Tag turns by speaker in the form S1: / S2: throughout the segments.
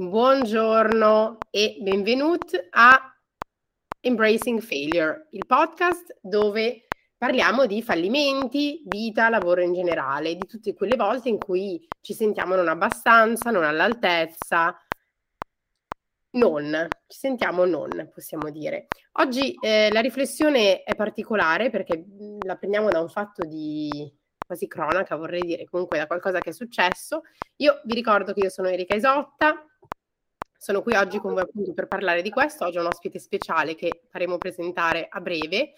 S1: Buongiorno e benvenuti a Embracing Failure, il podcast dove parliamo di fallimenti, vita, lavoro in generale, di tutte quelle volte in cui ci sentiamo non abbastanza, non all'altezza, non, ci sentiamo non, possiamo dire. Oggi eh, la riflessione è particolare perché la prendiamo da un fatto di quasi cronaca, vorrei dire, comunque da qualcosa che è successo. Io vi ricordo che io sono Erika Isotta, sono qui oggi con voi appunto per parlare di questo. Oggi ho un ospite speciale che faremo presentare a breve.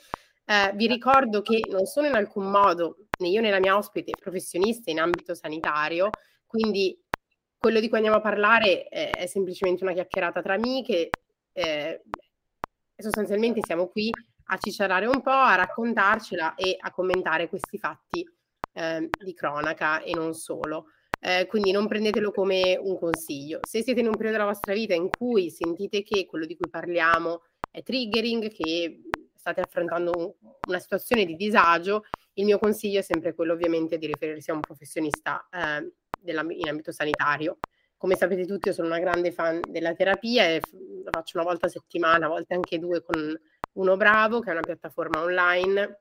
S1: Eh, vi ricordo che non sono in alcun modo né io né la mia ospite professionista in ambito sanitario, quindi quello di cui andiamo a parlare eh, è semplicemente una chiacchierata tra amiche. Eh, sostanzialmente siamo qui a cicciarare un po', a raccontarcela e a commentare questi fatti eh, di cronaca e non solo eh, quindi non prendetelo come un consiglio. Se siete in un periodo della vostra vita in cui sentite che quello di cui parliamo è triggering, che state affrontando un, una situazione di disagio, il mio consiglio è sempre quello ovviamente di riferirsi a un professionista eh, in ambito sanitario. Come sapete tutti, io sono una grande fan della terapia e lo faccio una volta a settimana, a volte anche due con Uno Bravo, che è una piattaforma online.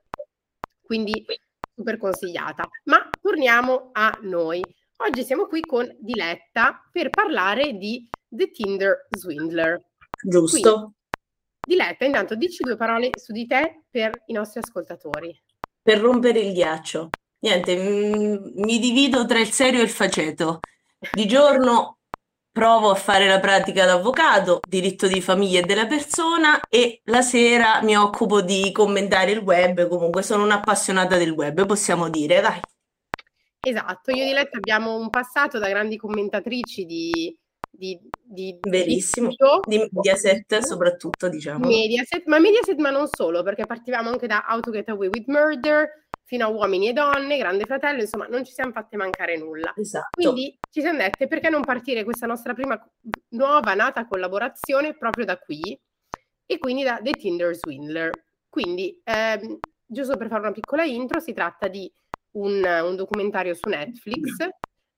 S1: Quindi super consigliata. Ma torniamo a noi. Oggi siamo qui con Diletta per parlare di The Tinder Swindler.
S2: Giusto. Quindi,
S1: Diletta, intanto dici due parole su di te per i nostri ascoltatori.
S2: Per rompere il ghiaccio. Niente, m- mi divido tra il serio e il faceto. Di giorno provo a fare la pratica d'avvocato, diritto di famiglia e della persona e la sera mi occupo di commentare il web, comunque sono un'appassionata del web, possiamo dire, dai.
S1: Esatto, io e Diletta abbiamo un passato da grandi commentatrici di, di, di
S2: Verissimo, di, di Mediaset soprattutto, diciamo.
S1: Mediaset, ma Mediaset ma non solo, perché partivamo anche da How to Get Away with Murder fino a Uomini e Donne, Grande Fratello, insomma non ci siamo fatte mancare nulla.
S2: Esatto.
S1: Quindi ci siamo dette perché non partire questa nostra prima nuova nata collaborazione proprio da qui e quindi da The Tinder Swindler. Quindi, ehm, giusto per fare una piccola intro, si tratta di un, un documentario su Netflix.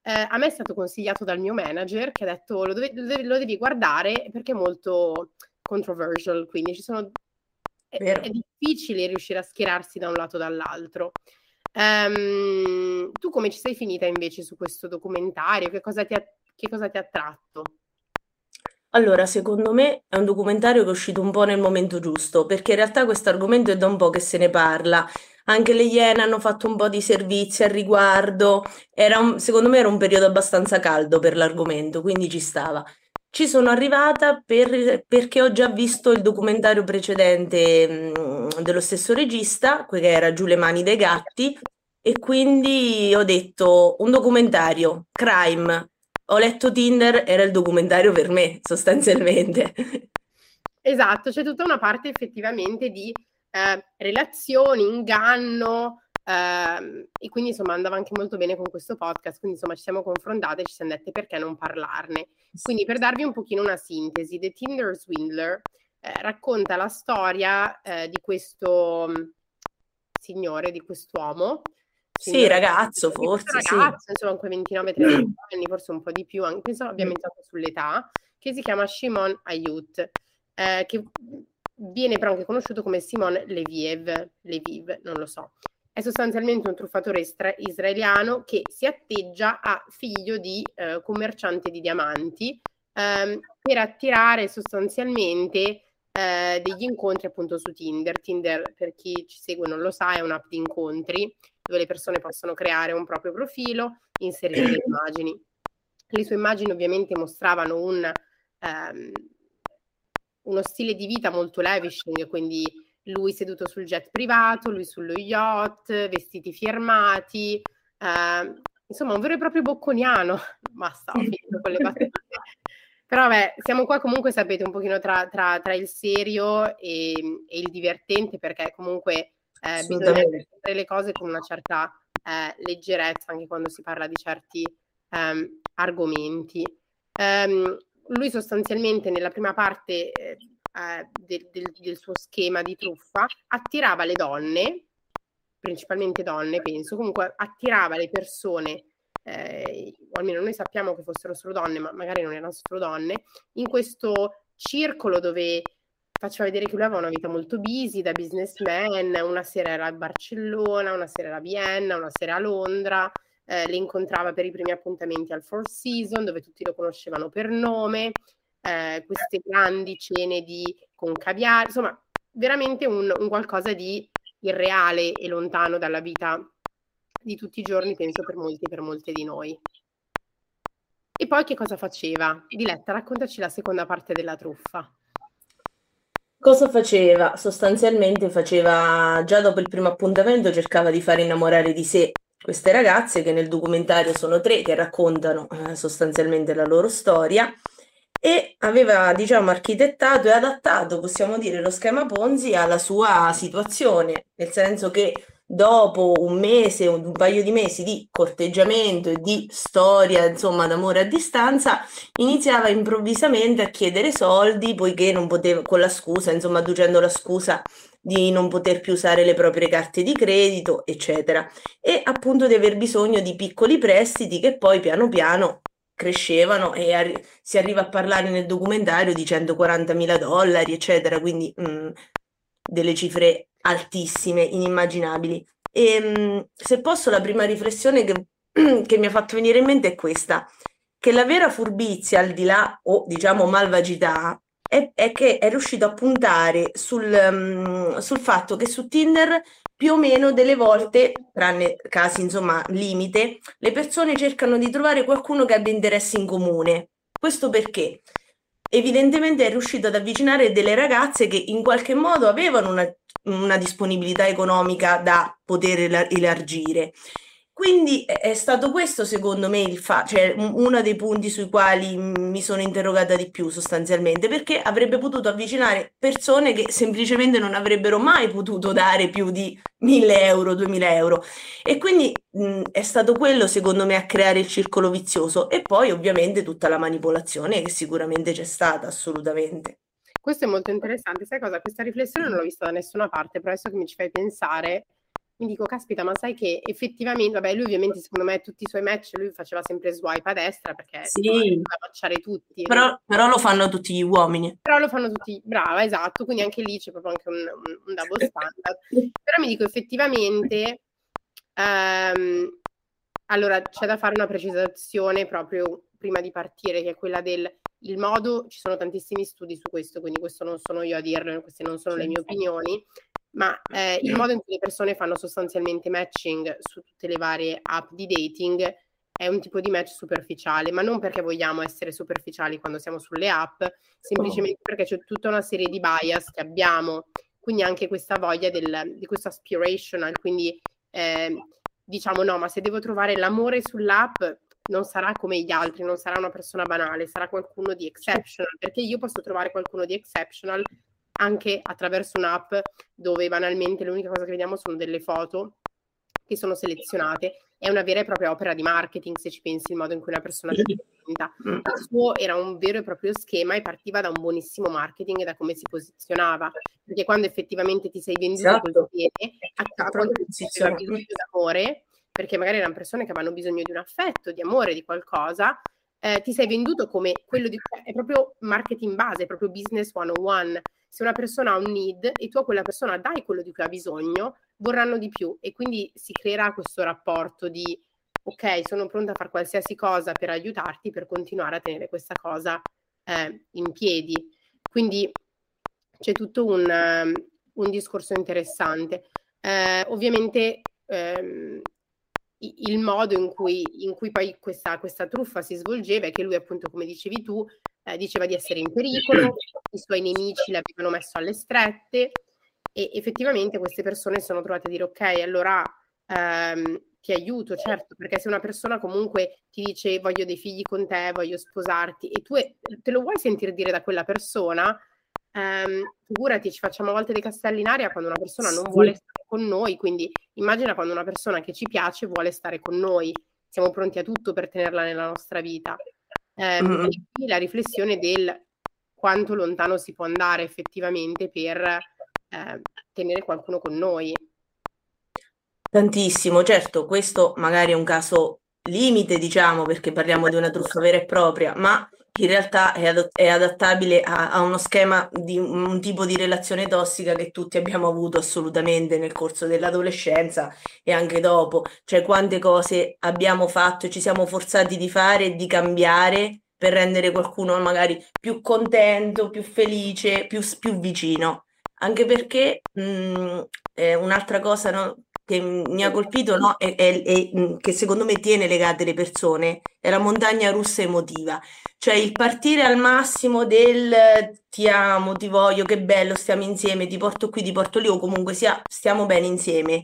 S1: Eh, a me è stato consigliato dal mio manager che ha detto lo, dove, lo, devi, guardare perché è molto controversial, quindi ci sono, è, è, difficile riuscire a schierarsi da un lato o dall'altro. Um, tu come ci sei finita invece su questo documentario? Che cosa ti ha, che cosa ti ha attratto?
S2: Allora, secondo me è un documentario che è uscito un po' nel momento giusto, perché in realtà questo argomento è da un po' che se ne parla anche le Iene hanno fatto un po' di servizi al riguardo. Un- secondo me era un periodo abbastanza caldo per l'argomento, quindi ci stava. Ci sono arrivata per- perché ho già visto il documentario precedente, mh, dello stesso regista, che era Giù le mani dei gatti, e quindi ho detto un documentario, crime. Ho letto Tinder, era il documentario per me, sostanzialmente.
S1: Esatto, c'è tutta una parte effettivamente di eh, relazioni, inganno, eh, e quindi insomma andava anche molto bene con questo podcast, quindi insomma ci siamo confrontate e ci siamo dette perché non parlarne. Quindi per darvi un pochino una sintesi, The Tinder Swindler eh, racconta la storia eh, di questo mm, signore, di quest'uomo.
S2: Sì, ragazzo, forse.
S1: Ragazzo, sì. insomma, anche 29-30 anni, forse un po' di più, anche, penso abbia iniziato sull'età, che si chiama Shimon Ayut, eh, che viene però anche conosciuto come Simon Leviev, Leviv, non lo so. È sostanzialmente un truffatore istra- israeliano che si atteggia a figlio di eh, commerciante di diamanti ehm, per attirare sostanzialmente eh, degli incontri appunto su Tinder. Tinder, per chi ci segue non lo sa, è un'app di incontri dove le persone possono creare un proprio profilo, inserire le immagini. Le sue immagini ovviamente mostravano un... Um, uno stile di vita molto lavishing, quindi lui seduto sul jet privato, lui sullo yacht, vestiti firmati, eh, insomma un vero e proprio bocconiano, basta, ho finito con le battute. Però vabbè, siamo qua comunque, sapete, un pochino tra, tra, tra il serio e, e, il divertente, perché comunque eh, bisogna fare le cose con una certa eh, leggerezza anche quando si parla di certi ehm, argomenti. Um, lui sostanzialmente nella prima parte eh, eh, del, del, del, suo schema di truffa attirava le donne, principalmente donne penso, comunque attirava le persone eh, o almeno noi sappiamo che fossero solo donne, ma magari non erano solo donne, in questo circolo dove faceva vedere che lui aveva una vita molto busy da businessman, una sera era a Barcellona, una sera era a Vienna, una sera a Londra, eh, le incontrava per i primi appuntamenti al Four Seasons dove tutti lo conoscevano per nome, eh, queste grandi cene di, con caviale, insomma veramente un, un qualcosa di irreale e lontano dalla vita di tutti i giorni, penso per molti e per molte di noi. E poi che cosa faceva? Diletta, raccontaci la seconda parte della truffa.
S2: Cosa faceva? Sostanzialmente faceva, già dopo il primo appuntamento, cercava di far innamorare di sé queste ragazze, che nel documentario sono tre, che raccontano eh, sostanzialmente la loro storia, e aveva, diciamo, architettato e adattato, possiamo dire, lo schema Ponzi alla sua situazione, nel senso che dopo un mese, un paio di mesi di corteggiamento e di storia, insomma, d'amore a distanza, iniziava improvvisamente a chiedere soldi, poiché non poteva, con la scusa, insomma, adducendo la scusa di non poter più usare le proprie carte di credito, eccetera, e appunto di aver bisogno di piccoli prestiti che poi piano piano crescevano e arri- si arriva a parlare nel documentario di 140 mila dollari, eccetera, quindi mh, mm, delle cifre altissime, inimmaginabili. E mh, se posso, la prima riflessione che, che mi ha fatto venire in mente è questa, che la vera furbizia, al di là, o diciamo malvagità, è, è che è riuscito a puntare sul, um, sul fatto che su Tinder più o meno delle volte, tranne casi insomma limite, le persone cercano di trovare qualcuno che abbia interessi in comune. Questo perché? Evidentemente è riuscito ad avvicinare delle ragazze che in qualche modo avevano una una disponibilità economica da poter elargire. Quindi è stato questo secondo me il fa- cioè, uno dei punti sui quali mi sono interrogata di più sostanzialmente, perché avrebbe potuto avvicinare persone che semplicemente non avrebbero mai potuto dare più di 1000 euro, 2000 euro. E quindi mh, è stato quello secondo me a creare il circolo vizioso e poi ovviamente tutta la manipolazione che sicuramente c'è stata assolutamente.
S1: Questo è molto interessante. Sai cosa? Questa riflessione non l'ho vista da nessuna parte, però adesso che mi ci fai pensare, mi dico, caspita, ma sai che effettivamente, vabbè, lui ovviamente secondo me tutti i suoi match, lui faceva sempre swipe a destra perché
S2: sì. doveva
S1: matchare tutti.
S2: Però, però, lo fanno tutti gli uomini.
S1: Però lo fanno tutti, brava, esatto, quindi anche lì c'è proprio anche un, un, un double standard. però mi dico, effettivamente, um, allora c'è da fare una precisazione proprio prima di partire, che è quella del il modo, ci sono tantissimi studi su questo, quindi questo non sono io a dirlo, queste non sono le mie opinioni, ma eh, il modo in cui le persone fanno sostanzialmente matching su tutte le varie app di dating è un tipo di match superficiale, ma non perché vogliamo essere superficiali quando siamo sulle app, semplicemente perché c'è tutta una serie di bias che abbiamo, quindi anche questa voglia del, di questo aspirational, quindi eh, diciamo no, ma se devo trovare l'amore sull'app, non sarà come gli altri, non sarà una persona banale, sarà qualcuno di exceptional, perché io posso trovare qualcuno di exceptional anche attraverso un'app dove banalmente l'unica cosa che vediamo sono delle foto che sono selezionate. È una vera e propria opera di marketing, se ci pensi, il modo in cui una persona si presenta. Mm. Il suo era un vero e proprio schema e partiva da un buonissimo marketing e da come si posizionava. Perché quando effettivamente ti sei venduto esatto. bene, a qualcuno d'amore, perché magari erano persone che avevano bisogno di un affetto, di amore, di qualcosa, eh, ti sei venduto come quello di è proprio marketing base, è proprio business 101. Se una persona ha un need e tu a quella persona dai quello di cui ha bisogno, vorranno di più e quindi si creerà questo rapporto di ok, sono pronta a fare qualsiasi cosa per aiutarti per continuare a tenere questa cosa eh, in piedi. Quindi c'è tutto un, um, un discorso interessante. Eh, ovviamente ehm, il modo in cui, in cui poi questa, questa, truffa si svolgeva è che lui, appunto, come dicevi tu, eh, diceva di essere in pericolo, i suoi nemici l'avevano messo alle strette e effettivamente queste persone si sono trovate a dire ok, allora ehm, ti aiuto, certo, perché se una persona comunque ti dice voglio dei figli con te, voglio sposarti e tu te lo vuoi sentire dire da quella persona, ehm, figurati, ci facciamo a volte dei castelli in aria quando una persona non sì. vuole stare con noi, quindi immagina quando una persona che ci piace vuole stare con noi, siamo pronti a tutto per tenerla nella nostra vita. Eh, mm. La riflessione del quanto lontano si può andare effettivamente per eh, tenere qualcuno con noi.
S2: Tantissimo, certo, questo magari è un caso limite, diciamo, perché parliamo di una truffa vera e propria, ma in realtà è, ad- è adattabile a, a, uno schema di un tipo di relazione tossica che tutti abbiamo avuto assolutamente nel corso dell'adolescenza e anche dopo. Cioè, quante cose abbiamo fatto e ci siamo forzati di fare e di cambiare per rendere qualcuno magari più contento, più felice, più, più vicino. Anche perché mh, un'altra cosa no, che mi ha colpito no, è, è, è, che secondo me tiene legate le persone è la montagna russa emotiva. Cioè il partire al massimo del ti amo, ti voglio, che bello, stiamo insieme, ti porto qui, ti porto lì, o comunque sia, stiamo bene insieme,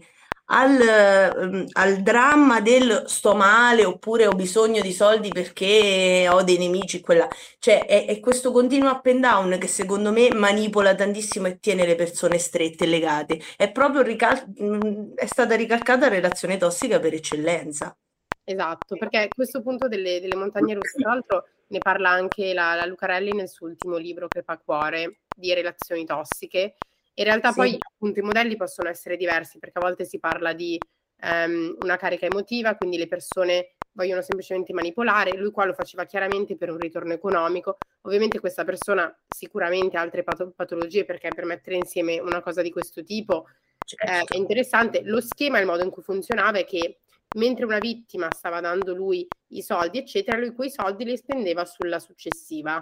S2: al, ehm, al dramma del sto male oppure ho bisogno di soldi perché ho dei nemici, quella. Cioè è, è questo continuo up and down che secondo me manipola tantissimo e tiene le persone strette e legate. È proprio rical- è stata ricalcata la relazione tossica per eccellenza.
S1: Esatto, perché questo punto delle, delle montagne russe, tra l'altro ne parla anche la, la Lucarelli nel suo ultimo libro che fa cuore di relazioni tossiche in realtà sì. poi appunto i modelli possono essere diversi perché a volte si parla di um, una carica emotiva, quindi le persone vogliono semplicemente manipolare, lui qua lo faceva chiaramente per un ritorno economico, ovviamente questa persona sicuramente ha altre pato- patologie perché per mettere insieme una cosa di questo tipo certo. eh, è interessante, lo schema, il modo in cui funzionava è che mentre una vittima stava dando lui i soldi eccetera, lui quei soldi li spendeva sulla successiva,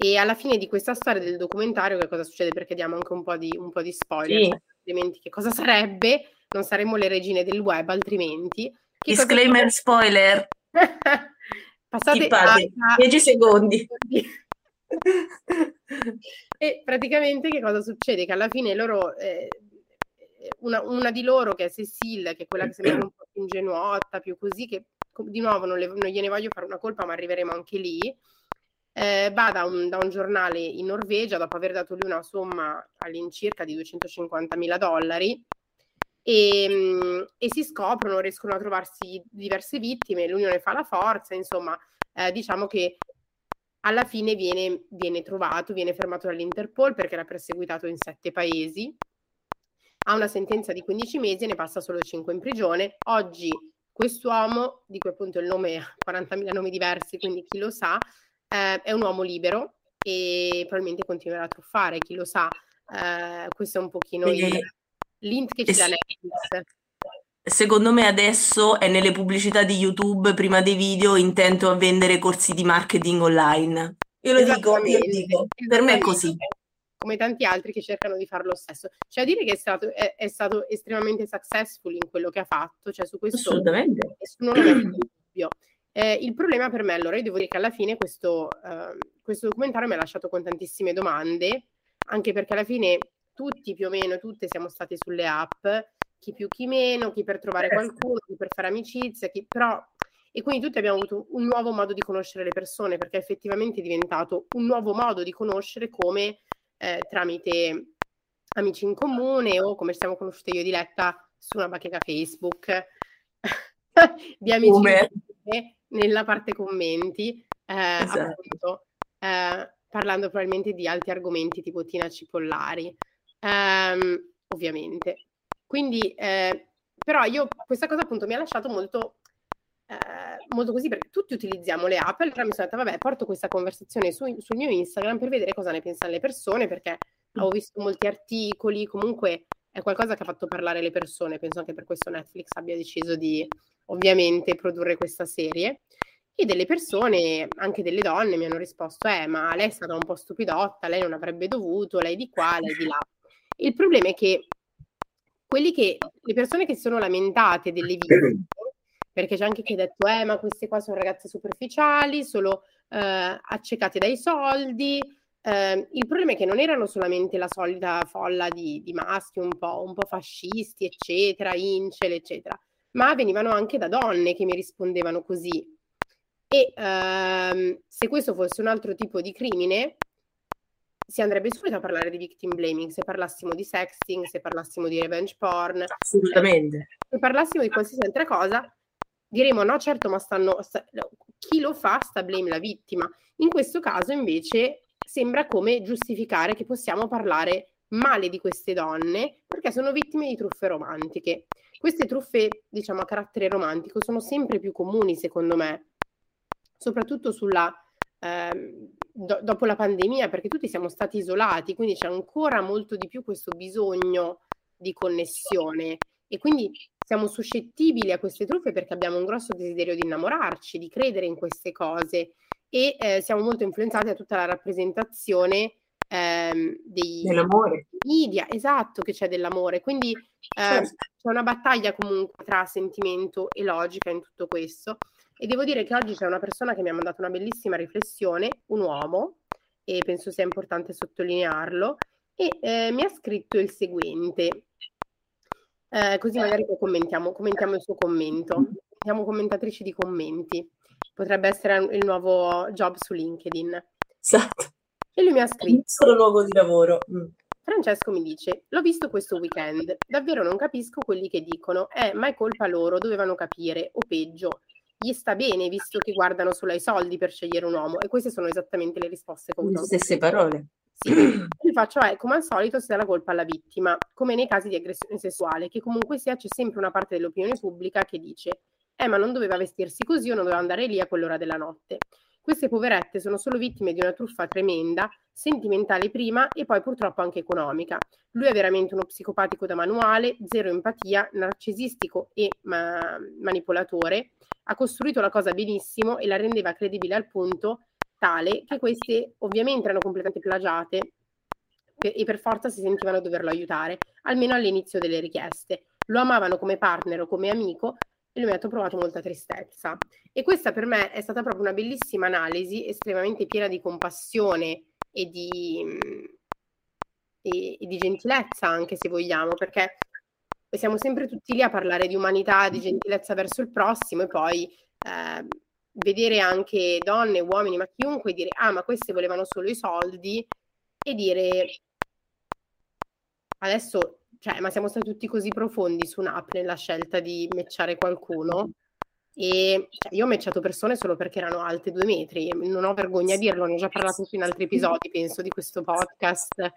S1: e alla fine di questa storia del documentario, che cosa succede? Perché diamo anche un po' di, un po di spoiler, sì. altrimenti che cosa sarebbe? Non saremmo le regine del web, altrimenti.
S2: Che Disclaimer spoiler. Passate a 10 secondi.
S1: e praticamente che cosa succede? Che alla fine loro, eh, una, una, di loro che è Cecil, che è quella che sembra un po' più ingenuotta, più così, che di nuovo non, le, non gliene voglio fare una colpa, ma arriveremo anche lì eh, va da un, da un, giornale in Norvegia dopo aver dato lui una somma all'incirca di 250 mila dollari e, mm, e, si scoprono, riescono a trovarsi diverse vittime, l'unione fa la forza, insomma eh, diciamo che alla fine viene, viene trovato, viene fermato dall'Interpol perché era perseguitato in sette paesi, ha una sentenza di 15 mesi e ne passa solo 5 in prigione. Oggi quest'uomo, di cui appunto il nome ha 40.000 nomi diversi, quindi chi lo sa, eh, è un uomo libero e probabilmente continuerà a truffare, chi lo sa. Eh, questo è un pochino il, l'int che ci dà Netflix.
S2: Secondo me adesso è nelle pubblicità di YouTube prima dei video intento a vendere corsi di marketing online. Io lo dico, io dico, per me è così.
S1: Come tanti altri che cercano di fare lo stesso. C'è da dire che è stato, è, è stato estremamente successful in quello che ha fatto, cioè su questo
S2: Assolutamente.
S1: nessuno non ha dubbio. Eh, il problema per me, allora, io devo dire che alla fine questo, eh, questo documentario mi ha lasciato con tantissime domande, anche perché alla fine tutti più o meno, tutte siamo stati sulle app, chi più chi meno, chi per trovare certo. qualcuno, chi per fare amicizia, chi però... E quindi tutti abbiamo avuto un nuovo modo di conoscere le persone, perché effettivamente è diventato un nuovo modo di conoscere come eh, tramite amici in comune o come siamo conosciute io di Letta su una bacheca Facebook di amici come? Comune nella parte commenti, eh, esatto. appunto, eh, parlando probabilmente di altri argomenti tipo Tina Cipollari, ehm, ovviamente. Quindi, eh, però io questa cosa appunto mi ha lasciato molto, eh, molto così perché tutti utilizziamo le app, allora mi sono detta vabbè porto questa conversazione su, sul mio Instagram per vedere cosa ne pensano le persone perché avevo visto molti articoli, comunque è qualcosa che ha fatto parlare le persone, penso anche per questo Netflix abbia deciso di ovviamente produrre questa serie e delle persone, anche delle donne, mi hanno risposto, eh, ma lei è stata un po' stupidotta, lei non avrebbe dovuto, lei di qua, lei di là. Il problema è che quelli che, le persone che sono lamentate delle vite, perché c'è anche chi ha detto, eh, ma queste qua sono ragazze superficiali, solo eh, accecate dai soldi, eh, il problema è che non erano solamente la solita folla di, di maschi un po', un po' fascisti, eccetera, incel, eccetera ma venivano anche da donne che mi rispondevano così. E ehm, se questo fosse un altro tipo di crimine, si andrebbe subito a parlare di victim blaming, se parlassimo di sexting, se parlassimo di revenge porn.
S2: Assolutamente.
S1: Se parlassimo di qualsiasi altra cosa, diremo no, certo, ma stanno, sta, chi lo fa sta blame la vittima. In questo caso invece sembra come giustificare che possiamo parlare male di queste donne perché sono vittime di truffe romantiche. Queste truffe, diciamo, a carattere romantico sono sempre più comuni, secondo me, soprattutto sulla, eh, do- dopo la pandemia, perché tutti siamo stati isolati, quindi c'è ancora molto di più questo bisogno di connessione e quindi siamo suscettibili a queste truffe perché abbiamo un grosso desiderio di innamorarci, di credere in queste cose e eh, siamo molto influenzati da tutta la rappresentazione ehm, dei
S2: dell'amore.
S1: media, esatto, che c'è dell'amore. Quindi eh, certo. c'è una battaglia comunque tra sentimento e logica in tutto questo. E devo dire che oggi c'è una persona che mi ha mandato una bellissima riflessione, un uomo, e penso sia importante sottolinearlo, e eh, mi ha scritto il seguente. Eh, così magari commentiamo, commentiamo, il suo commento. Siamo commentatrici di commenti. Potrebbe essere il nuovo job su LinkedIn.
S2: Esatto.
S1: E lui mi ha scritto.
S2: Il luogo di lavoro. Mm.
S1: Francesco mi dice: L'ho visto questo weekend. Davvero non capisco quelli che dicono: Eh, ma è colpa loro, dovevano capire. O peggio, gli sta bene visto che guardano solo ai soldi per scegliere un uomo. E queste sono esattamente le risposte
S2: avuto. Le stesse parole.
S1: Sì, il faccio è come al solito si dà la colpa alla vittima, come nei casi di aggressione sessuale, che comunque sia c'è sempre una parte dell'opinione pubblica che dice eh ma non doveva vestirsi così o non doveva andare lì a quell'ora della notte. Queste poverette sono solo vittime di una truffa tremenda, sentimentale prima e poi purtroppo anche economica. Lui è veramente uno psicopatico da manuale, zero empatia, narcisistico e ma- manipolatore. Ha costruito la cosa benissimo e la rendeva credibile al punto tale che queste ovviamente erano completamente plagiate e per forza si sentivano doverlo aiutare, almeno all'inizio delle richieste. Lo amavano come partner o come amico e lui mi ha provato molta tristezza. E questa per me è stata proprio una bellissima analisi, estremamente piena di compassione e di, e, e di gentilezza anche se vogliamo, perché siamo sempre tutti lì a parlare di umanità, di gentilezza verso il prossimo e poi eh, vedere anche donne, uomini, ma chiunque dire ah ma queste volevano solo i soldi e dire adesso, cioè, ma siamo stati tutti così profondi su un'app nella scelta di matchare qualcuno? E cioè, io ho matchato persone solo perché erano alte due metri, non ho vergogna a dirlo, ne ho già parlato in altri episodi, penso, di questo podcast.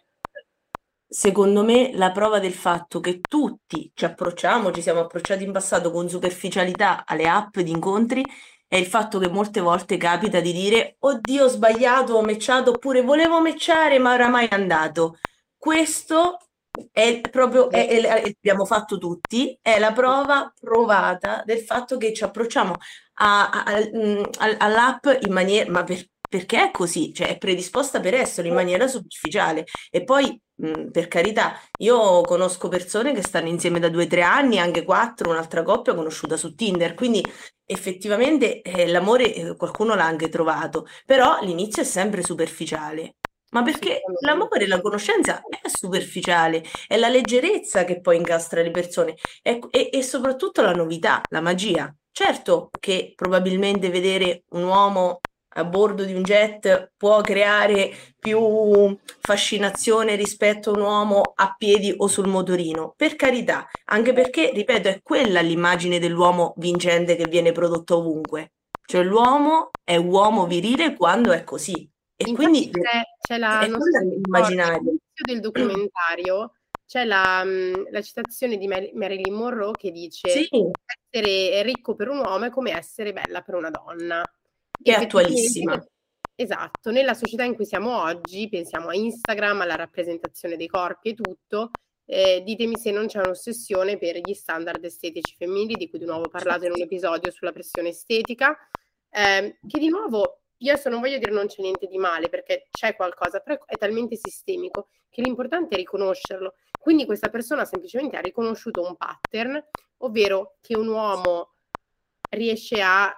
S2: Secondo me la prova del fatto che tutti ci approcciamo, ci siamo approcciati in passato con superficialità alle app di incontri è il fatto che molte volte capita di dire oddio ho sbagliato, ho mecciato oppure volevo mecciare ma oramai è andato. Questo è proprio, è, è, abbiamo fatto tutti, è la prova provata del fatto che ci approcciamo a, a, a, mm, all'app in maniera, ma per, perché è così, cioè è predisposta per essere in maniera superficiale. E poi mh, per carità io conosco persone che stanno insieme da due o tre anni, anche quattro, un'altra coppia conosciuta su Tinder, quindi effettivamente eh, l'amore eh, qualcuno l'ha anche trovato, però l'inizio è sempre superficiale. Ma perché l'amore e la conoscenza è superficiale, è la leggerezza che poi incastra le persone e, e, e soprattutto la novità, la magia. Certo che probabilmente vedere un uomo a bordo di un jet può creare più fascinazione rispetto a un uomo a piedi o sul motorino. Per carità, anche perché, ripeto, è quella l'immagine dell'uomo vincente che viene prodotto ovunque. Cioè l'uomo è uomo virile quando è così. E
S1: Infatti
S2: quindi
S1: c'è, c'è la
S2: immaginario
S1: del documentario c'è la, la, citazione di Marilyn Monroe che dice
S2: sì.
S1: essere ricco per un uomo è come essere bella per una donna
S2: che è attualissima.
S1: Esatto, nella società in cui siamo oggi, pensiamo a Instagram, alla rappresentazione dei corpi e tutto, eh, ditemi se non c'è un'ossessione per gli standard estetici femminili, di cui di nuovo ho parlato in un episodio sulla pressione estetica, eh, che di nuovo io adesso non voglio dire non c'è niente di male perché c'è qualcosa, però è talmente sistemico che l'importante è riconoscerlo. Quindi questa persona semplicemente ha riconosciuto un pattern, ovvero che un uomo riesce a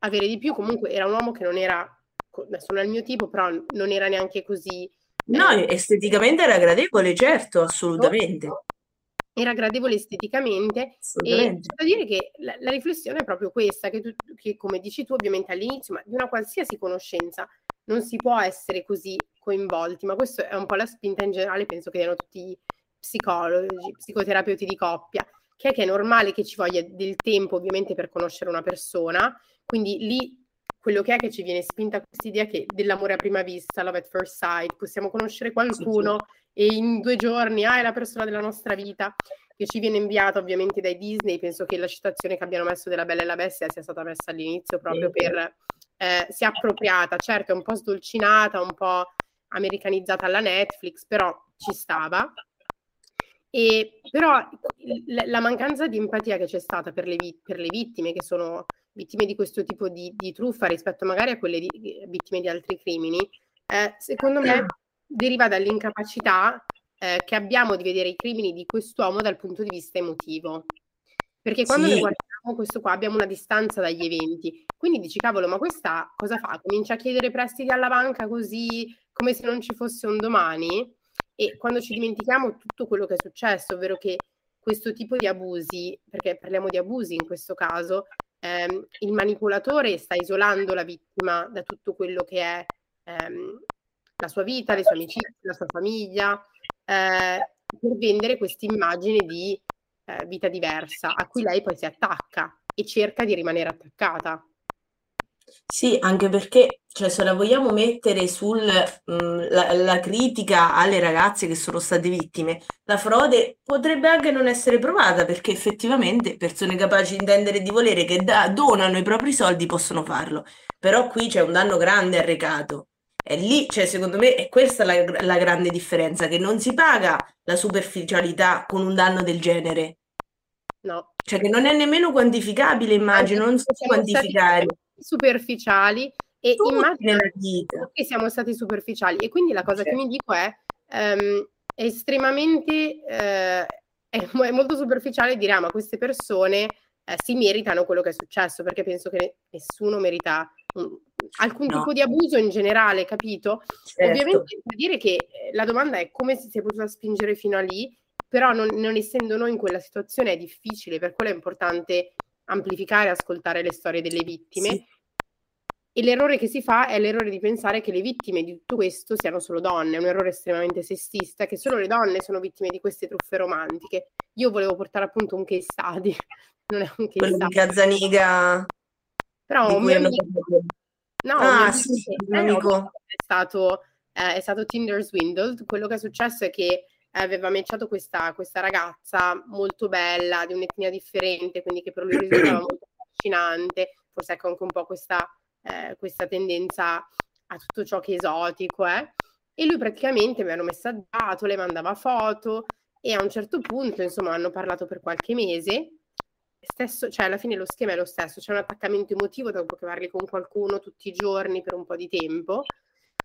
S1: avere di più, comunque era un uomo che non era, adesso non è il mio tipo, però non era neanche così...
S2: No, eh, esteticamente era gradevole, certo, assolutamente.
S1: Era gradevole esteticamente e da dire che la, la, riflessione è proprio questa, che, tu, che come dici tu ovviamente all'inizio, ma di una qualsiasi conoscenza non si può essere così coinvolti, ma questo è un po' la spinta in generale, penso che diano tutti i psicologi, psicoterapeuti di coppia, che è che è normale che ci voglia del tempo ovviamente per conoscere una persona, quindi lì quello che è che ci viene spinta questa idea che dell'amore a prima vista, love at first sight, possiamo conoscere qualcuno sì, sì. e in due giorni, ah, è la persona della nostra vita. che ci viene inviata ovviamente dai Disney, penso che la citazione che abbiano messo della Bella e la Bestia sia stata messa all'inizio proprio per eh, si è appropriata, certo è un po' sdolcinata, un po' americanizzata alla Netflix, però ci stava. E, però la mancanza di empatia che c'è stata per le, vi- per le vittime, che sono vittime di questo tipo di, di truffa rispetto magari a quelle di, vittime di altri crimini, eh, secondo me deriva dall'incapacità eh, che abbiamo di vedere i crimini di quest'uomo dal punto di vista emotivo. Perché quando sì. noi guardiamo questo qua abbiamo una distanza dagli eventi. Quindi dici, cavolo, ma questa cosa fa? Comincia a chiedere prestiti alla banca così come se non ci fosse un domani? E quando ci dimentichiamo tutto quello che è successo, ovvero che questo tipo di abusi, perché parliamo di abusi in questo caso, ehm, il manipolatore sta isolando la vittima da tutto quello che è ehm, la sua vita, le sue amicizie, la sua famiglia, eh, per vendere questa immagine di eh, vita diversa a cui lei poi si attacca e cerca di rimanere attaccata.
S2: Sì, anche perché, cioè, se la vogliamo mettere sulla mm, critica alle ragazze che sono state vittime, la frode potrebbe anche non essere provata perché effettivamente persone capaci di intendere e di volere che da- donano i propri soldi possono farlo. Però qui c'è un danno grande arrecato. E lì, cioè, secondo me, è questa la, la grande differenza, che non si paga la superficialità con un danno del genere.
S1: No.
S2: Cioè, che non è nemmeno quantificabile, immagino, non si può quantificare.
S1: Superficiali e Tutti immagino che siamo stati superficiali. E quindi la cosa certo. che mi dico è, um, è estremamente, uh, è, è, molto superficiale dire, ah, ma queste persone uh, si meritano quello che è successo, perché penso che nessuno merita un, alcun no. tipo di abuso in generale, capito? Certo. Ovviamente per dire che eh, la domanda è come si è potuta spingere fino a lì, però non, non essendo noi in quella situazione è difficile, per quello è importante amplificare e ascoltare le storie delle vittime. Sì. E l'errore che si fa è l'errore di pensare che le vittime di tutto questo siano solo donne, è un errore estremamente sessista, che solo le donne sono vittime di queste truffe romantiche. Io volevo portare appunto un case study, non è un case
S2: Quello study. Cazzaniga.
S1: Però un mio amico, No, ah, sì, un amico. È stato, eh, è stato Tinder Swindled. Quello che è successo è che aveva matchato questa, questa ragazza molto bella, di un'etnia differente, quindi che per lui risultava molto affascinante, forse ecco anche un po' questa, eh, questa tendenza a tutto ciò che è esotico, eh? E lui praticamente mi hanno messaggiato, le mandava foto e a un certo punto, insomma, hanno parlato per qualche mese stesso, cioè alla fine lo schema è lo stesso, c'è un attaccamento emotivo dopo che parli con qualcuno tutti i giorni per un po' di tempo.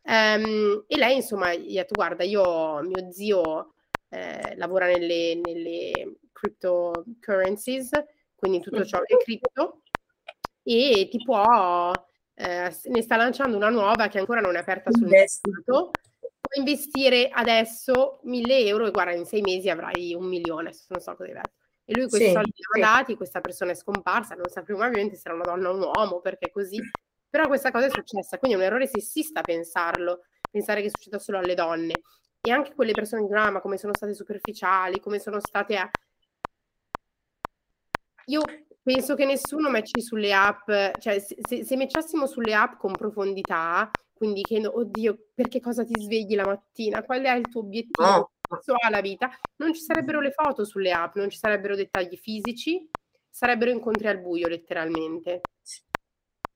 S1: Um, e lei, insomma, gli ha detto: Guarda, io, mio zio eh, lavora nelle, nelle cryptocurrencies, quindi tutto ciò che è cripto, e ti può, eh, ne sta lanciando una nuova che ancora non è aperta sul mercato. Puoi investire adesso 1000 euro e guarda, in sei mesi avrai un milione, non so cosa essere. E lui questi sì, soldi li ha dati, questa persona è scomparsa, non sapremo ovviamente se era una donna o un uomo, perché così. Però questa cosa è successa, quindi è un errore sessista pensarlo, pensare che succeda solo alle donne. E anche quelle persone in drama, come sono state superficiali, come sono state a... Io penso che nessuno matchi sulle app, cioè se, se matchassimo sulle app con profondità, quindi che, oddio, perché cosa ti svegli la mattina? Qual è il tuo obiettivo? No senso ha la vita, non ci sarebbero le foto sulle app, non ci sarebbero dettagli fisici, sarebbero incontri al buio letteralmente.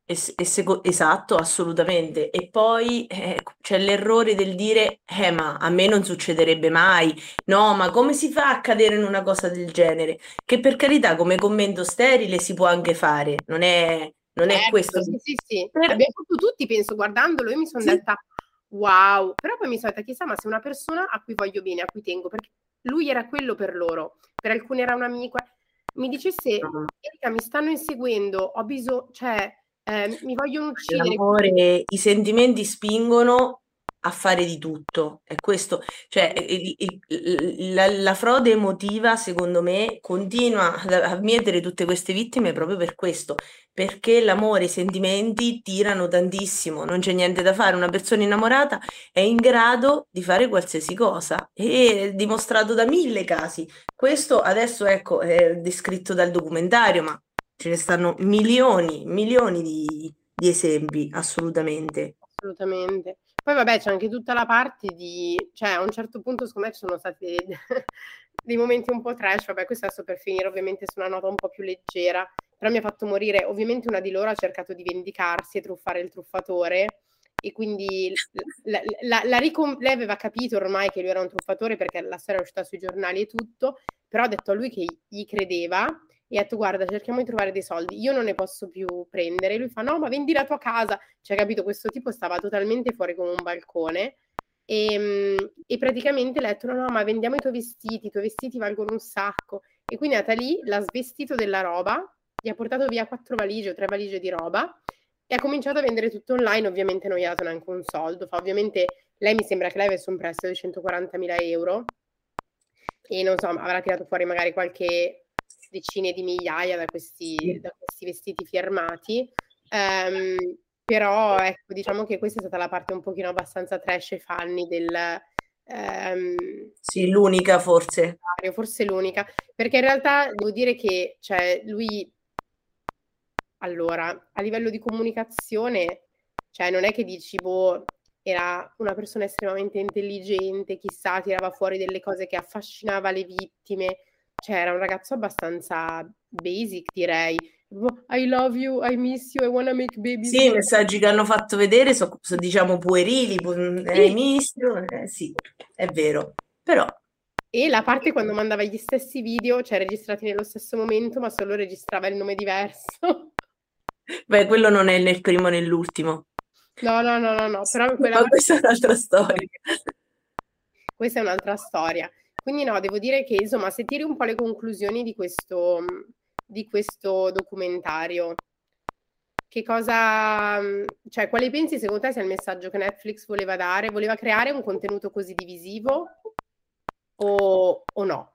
S2: Es- es- esatto, assolutamente. E poi eh, c'è l'errore del dire, eh, ma a me non succederebbe mai. No, ma come si fa a cadere in una cosa del genere? Che per carità, come commento sterile si può anche fare, non è, non è
S1: certo,
S2: questo.
S1: Sì, sì, sì. Per... Abbiamo fatto tutti, penso, guardandolo, io mi sono sì. detta, wow, però poi mi sono detta chissà ma se una persona a cui voglio bene, a cui tengo, perché lui era quello per loro, per alcuni era un amico, mi dicesse Erika mi stanno inseguendo, ho bisogno, cioè eh, mi vogliono uccidere.
S2: L'amore, i sentimenti spingono a fare di tutto. È questo, cioè il, il, la, la, frode emotiva, secondo me, continua a mietere tutte queste vittime proprio per questo, perché l'amore i sentimenti tirano tantissimo, non c'è niente da fare. Una persona innamorata è in grado di fare qualsiasi cosa e è dimostrato da mille casi. Questo adesso, ecco, è descritto dal documentario, ma ce ne stanno milioni, milioni di, di esempi, assolutamente.
S1: Assolutamente. Poi vabbè c'è anche tutta la parte di, cioè a un certo punto secondo me ci sono state dei momenti un po' trash, vabbè questo adesso per finire ovviamente su una nota un po' più leggera, però mi ha fatto morire, ovviamente una di loro ha cercato di vendicarsi e truffare il truffatore. E quindi la, la, la ricom- lei aveva capito ormai che lui era un truffatore perché la storia è uscita sui giornali e tutto, però ha detto a lui che gli credeva e ha detto guarda cerchiamo di trovare dei soldi, io non ne posso più prendere, lui fa no ma vendi la tua casa, cioè capito questo tipo stava totalmente fuori come un balcone e, ehm, e praticamente le ha detto no no ma vendiamo i tuoi vestiti, i tuoi vestiti valgono un sacco. E quindi lì, l'ha svestito della roba, gli ha portato via quattro valigie o tre valigie di roba e ha cominciato a vendere tutto online, ovviamente non gli ha dato neanche un soldo, fa ovviamente lei mi sembra che lei avesse un prestito di 140.000 euro e non so, avrà tirato fuori magari qualche decine di migliaia da questi, da questi vestiti firmati. Um, però ecco, diciamo che questa è stata la parte un pochino abbastanza trash e funny del... Um,
S2: sì, l'unica forse.
S1: Forse l'unica, perché in realtà devo dire che cioè, lui, allora, a livello di comunicazione, cioè non è che dici, boh, era una persona estremamente intelligente, chissà, tirava fuori delle cose che affascinava le vittime, cioè era un ragazzo abbastanza basic, direi. I love you, I miss you, I wanna make babies.
S2: Sì, i messaggi che hanno fatto vedere sono, so, diciamo, puerili, pu- sì. I miss you, eh, sì, è vero. Però...
S1: E la parte quando mandava gli stessi video, cioè registrati nello stesso momento, ma solo registrava il nome diverso.
S2: Beh, quello non è nel primo né nell'ultimo.
S1: No, no, no, no, no, però quella...
S2: Ma questa è un'altra storia.
S1: Questa è un'altra storia. Quindi no, devo dire che insomma, se tiri un po' le conclusioni di questo, di questo documentario, che cosa, cioè, quale pensi secondo te sia il messaggio che Netflix voleva dare? Voleva creare un contenuto così divisivo o, o no?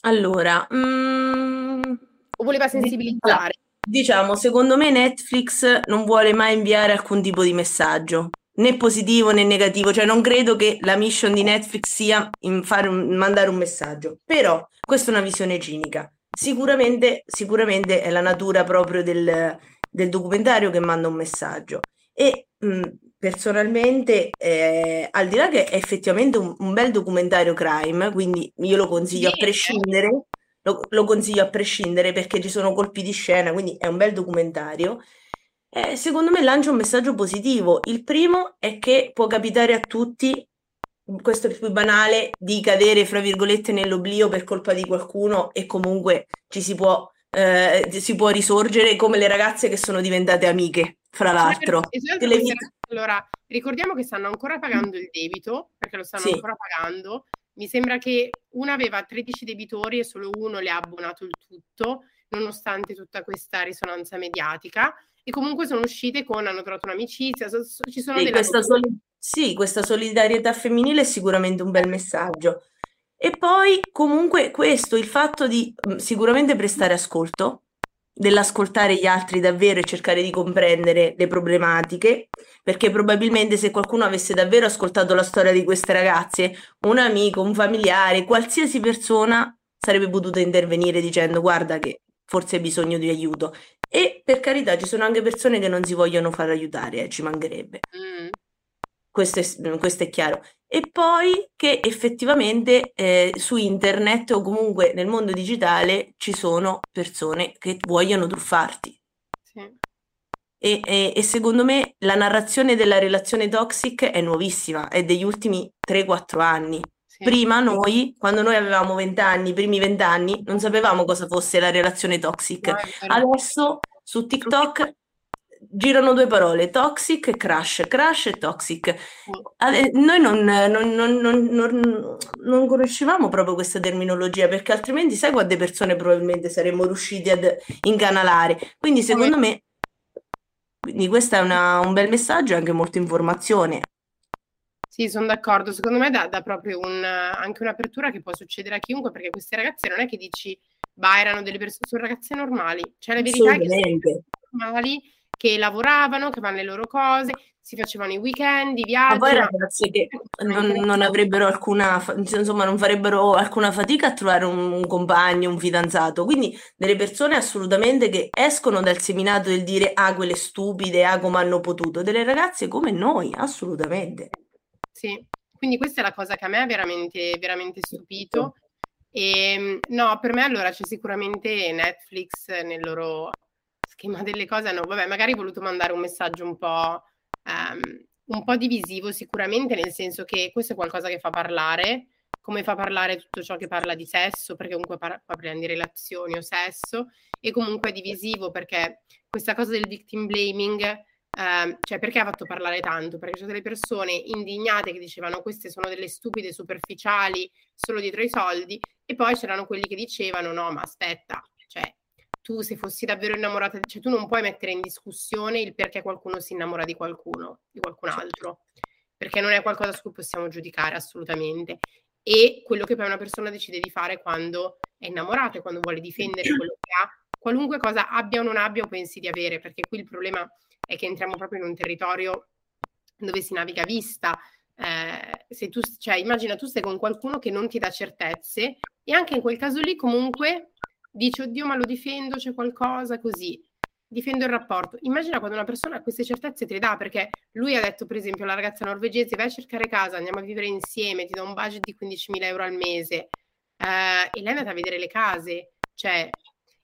S2: Allora, mm,
S1: o voleva sensibilizzare?
S2: Diciamo, secondo me Netflix non vuole mai inviare alcun tipo di messaggio né positivo né negativo, cioè non credo che la mission di Netflix sia un, mandare un messaggio, però questa è una visione cinica. Sicuramente, sicuramente è la natura proprio del, del documentario che manda un messaggio e mh, personalmente, eh, al di là che è effettivamente un, un, bel documentario crime, quindi io lo consiglio a prescindere, lo, lo consiglio a prescindere perché ci sono colpi di scena, quindi è un bel documentario eh, secondo me lancia un messaggio positivo. Il primo è che può capitare a tutti, questo è più banale, di cadere, fra virgolette, nell'oblio per colpa di qualcuno e comunque ci si può, eh, si può risorgere come le ragazze che sono diventate amiche, fra l'altro.
S1: Esatto, esatto, allora, ricordiamo che stanno ancora pagando il debito, perché lo stanno sì. ancora pagando. Mi sembra che una aveva 13 debitori e solo uno le ha abbonato il tutto, nonostante tutta questa risonanza mediatica e comunque sono uscite con, hanno trovato un'amicizia, so, so, ci sono
S2: sì,
S1: delle...
S2: Questa soli- sì, questa solidarietà femminile è sicuramente un bel messaggio. E poi comunque questo, il fatto di sicuramente prestare ascolto, dell'ascoltare gli altri davvero e cercare di comprendere le problematiche, perché probabilmente se qualcuno avesse davvero ascoltato la storia di queste ragazze, un amico, un familiare, qualsiasi persona sarebbe potuta intervenire dicendo guarda che forse hai bisogno di aiuto. E per carità, ci sono anche persone che non si vogliono far aiutare, eh, ci mancherebbe. Mm. Questo, è, questo, è, chiaro. E poi che effettivamente eh, su internet o comunque nel mondo digitale ci sono persone che vogliono truffarti. Sì. E, e, e, secondo me la narrazione della relazione toxic è nuovissima, è degli ultimi 3-4 anni. Prima noi, quando noi avevamo 20 anni, i primi 20 anni, non sapevamo cosa fosse la relazione toxic. Adesso su TikTok girano due parole, toxic e crush, crush e toxic. Noi non, non, non, non, conoscevamo proprio questa terminologia perché altrimenti sai quante persone probabilmente saremmo riusciti ad incanalare. Quindi secondo me, quindi questo è una, un bel messaggio e anche molta informazione.
S1: Sì, sono d'accordo. Secondo me dà, dà proprio un, anche un'apertura che può succedere a chiunque, perché queste ragazze non è che dici, bah, erano delle persone, sono ragazze normali. Cioè, la verità è che sono normali, che lavoravano, che fanno le loro cose, si facevano i weekend, i viaggi.
S2: Ma poi ragazze che non, non, avrebbero alcuna, insomma, non farebbero alcuna fatica a trovare un, un, compagno, un fidanzato. Quindi delle persone assolutamente che escono dal seminato del dire ah, quelle stupide, ah, come hanno potuto. Delle ragazze come noi, assolutamente.
S1: Sì, quindi questa è la cosa che a me ha veramente, veramente stupito. E, ehm, no, per me allora c'è sicuramente Netflix nel loro schema delle cose. Hanno, vabbè, magari voluto mandare un messaggio un po', um, un po' divisivo, sicuramente, nel senso che questo è qualcosa che fa parlare, come fa parlare tutto ciò che parla di sesso, perché comunque par- parliamo di relazioni o sesso, e comunque è divisivo perché questa cosa del victim blaming Uh, cioè perché ha fatto parlare tanto? Perché c'è delle persone indignate che dicevano queste sono delle stupide superficiali solo dietro i soldi e poi c'erano quelli che dicevano no ma aspetta, cioè tu se fossi davvero innamorata, cioè tu non puoi mettere in discussione il perché qualcuno si innamora di qualcuno, di qualcun altro, perché non è qualcosa su cui possiamo giudicare assolutamente. E quello che poi una persona decide di fare quando è innamorata e quando vuole difendere quello che ha, qualunque cosa abbia o non abbia o pensi di avere, perché qui il problema è che entriamo proprio in un territorio dove si naviga vista. Eh, tu, cioè, immagina tu stai con qualcuno che non ti dà certezze e anche in quel caso lì comunque dici oddio ma lo difendo, c'è qualcosa così, difendo il rapporto. Immagina quando una persona queste certezze te le dà perché lui ha detto per esempio alla ragazza norvegese vai a cercare casa, andiamo a vivere insieme, ti do un budget di 15.000 euro al mese eh, e lei è andata a vedere le case, cioè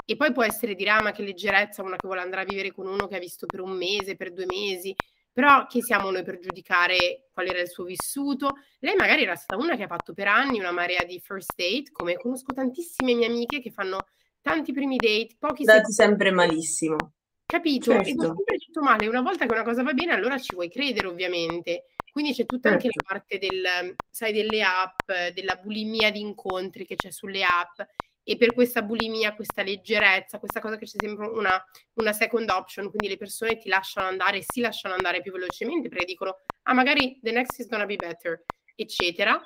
S1: e poi può essere dire, ah, ma che leggerezza una che vuole andare a vivere con uno che ha visto per un mese, per due mesi, però chi siamo noi per giudicare qual era il suo vissuto? Lei magari era stata una che ha fatto per anni una marea di first date, come conosco tantissime mie amiche che fanno tanti primi date, pochi
S2: Dati sempre malissimo.
S1: Capito? Certo. E va sempre tutto male. Una volta che una cosa va bene, allora ci vuoi credere, ovviamente. Quindi c'è tutta certo. anche la parte del, sai, delle app, della bulimia di incontri che c'è sulle app e per questa bulimia, questa leggerezza, questa cosa che c'è sempre una, una, second option, quindi le persone ti lasciano andare, si lasciano andare più velocemente perché dicono, ah magari the next is gonna be better, eccetera.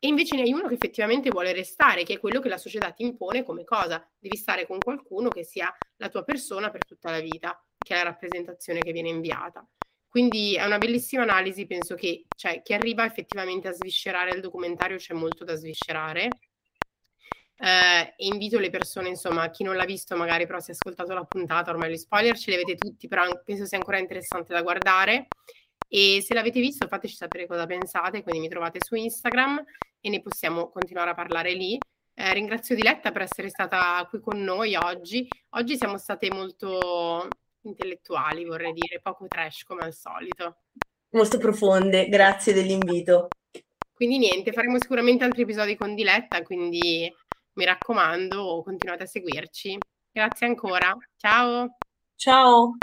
S1: E invece ne hai uno che effettivamente vuole restare, che è quello che la società ti impone come cosa. Devi stare con qualcuno che sia la tua persona per tutta la vita, che è la rappresentazione che viene inviata. Quindi è una bellissima analisi, penso che cioè, chi arriva effettivamente a sviscerare il documentario c'è molto da sviscerare eh, invito le persone, insomma, chi non l'ha visto, magari però si è ascoltato la puntata, ormai gli spoiler ce li avete tutti, però penso sia ancora interessante da guardare. E se l'avete visto, fateci sapere cosa pensate, quindi mi trovate su Instagram e ne possiamo continuare a parlare lì. Eh, ringrazio Diletta per essere stata qui con noi oggi. Oggi siamo state molto intellettuali, vorrei dire, poco trash come al solito.
S2: Molto profonde, grazie dell'invito.
S1: Quindi niente, faremo sicuramente altri episodi con Diletta, quindi mi raccomando, continuate a seguirci. Grazie ancora. Ciao.
S2: Ciao.